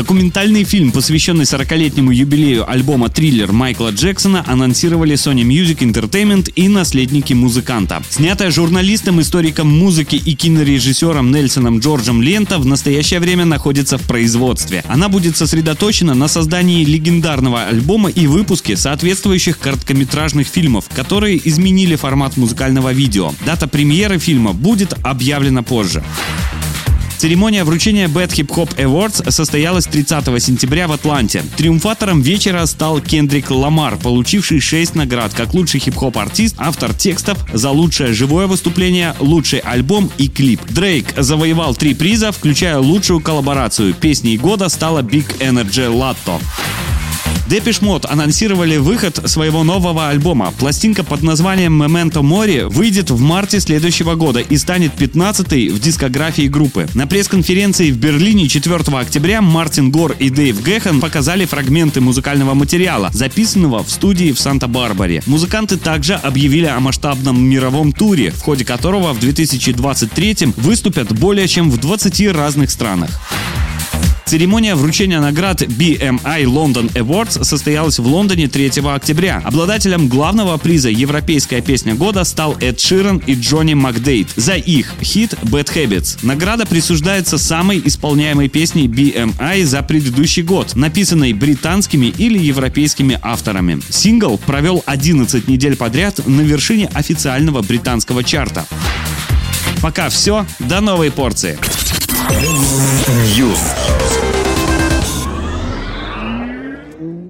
Документальный фильм, посвященный 40-летнему юбилею альбома «Триллер» Майкла Джексона, анонсировали Sony Music Entertainment и наследники музыканта. Снятая журналистом, историком музыки и кинорежиссером Нельсоном Джорджем лента в настоящее время находится в производстве. Она будет сосредоточена на создании легендарного альбома и выпуске соответствующих короткометражных фильмов, которые изменили формат музыкального видео. Дата премьеры фильма будет объявлена позже. Церемония вручения Bad Hip Hop Awards состоялась 30 сентября в Атланте. Триумфатором вечера стал Кендрик Ламар, получивший 6 наград как лучший хип-хоп артист, автор текстов за лучшее живое выступление, лучший альбом и клип. Дрейк завоевал три приза, включая лучшую коллаборацию. Песней года стала Big Energy Latto. Депиш Мод анонсировали выход своего нового альбома. Пластинка под названием Memento Mori выйдет в марте следующего года и станет 15-й в дискографии группы. На пресс-конференции в Берлине 4 октября Мартин Гор и Дэйв Гэхан показали фрагменты музыкального материала, записанного в студии в Санта-Барбаре. Музыканты также объявили о масштабном мировом туре, в ходе которого в 2023 выступят более чем в 20 разных странах. Церемония вручения наград BMI London Awards состоялась в Лондоне 3 октября. Обладателем главного приза «Европейская песня года» стал Эд Ширен и Джонни Макдейт за их хит «Bad Habits». Награда присуждается самой исполняемой песней BMI за предыдущий год, написанной британскими или европейскими авторами. Сингл провел 11 недель подряд на вершине официального британского чарта. Пока все, до новой порции. News.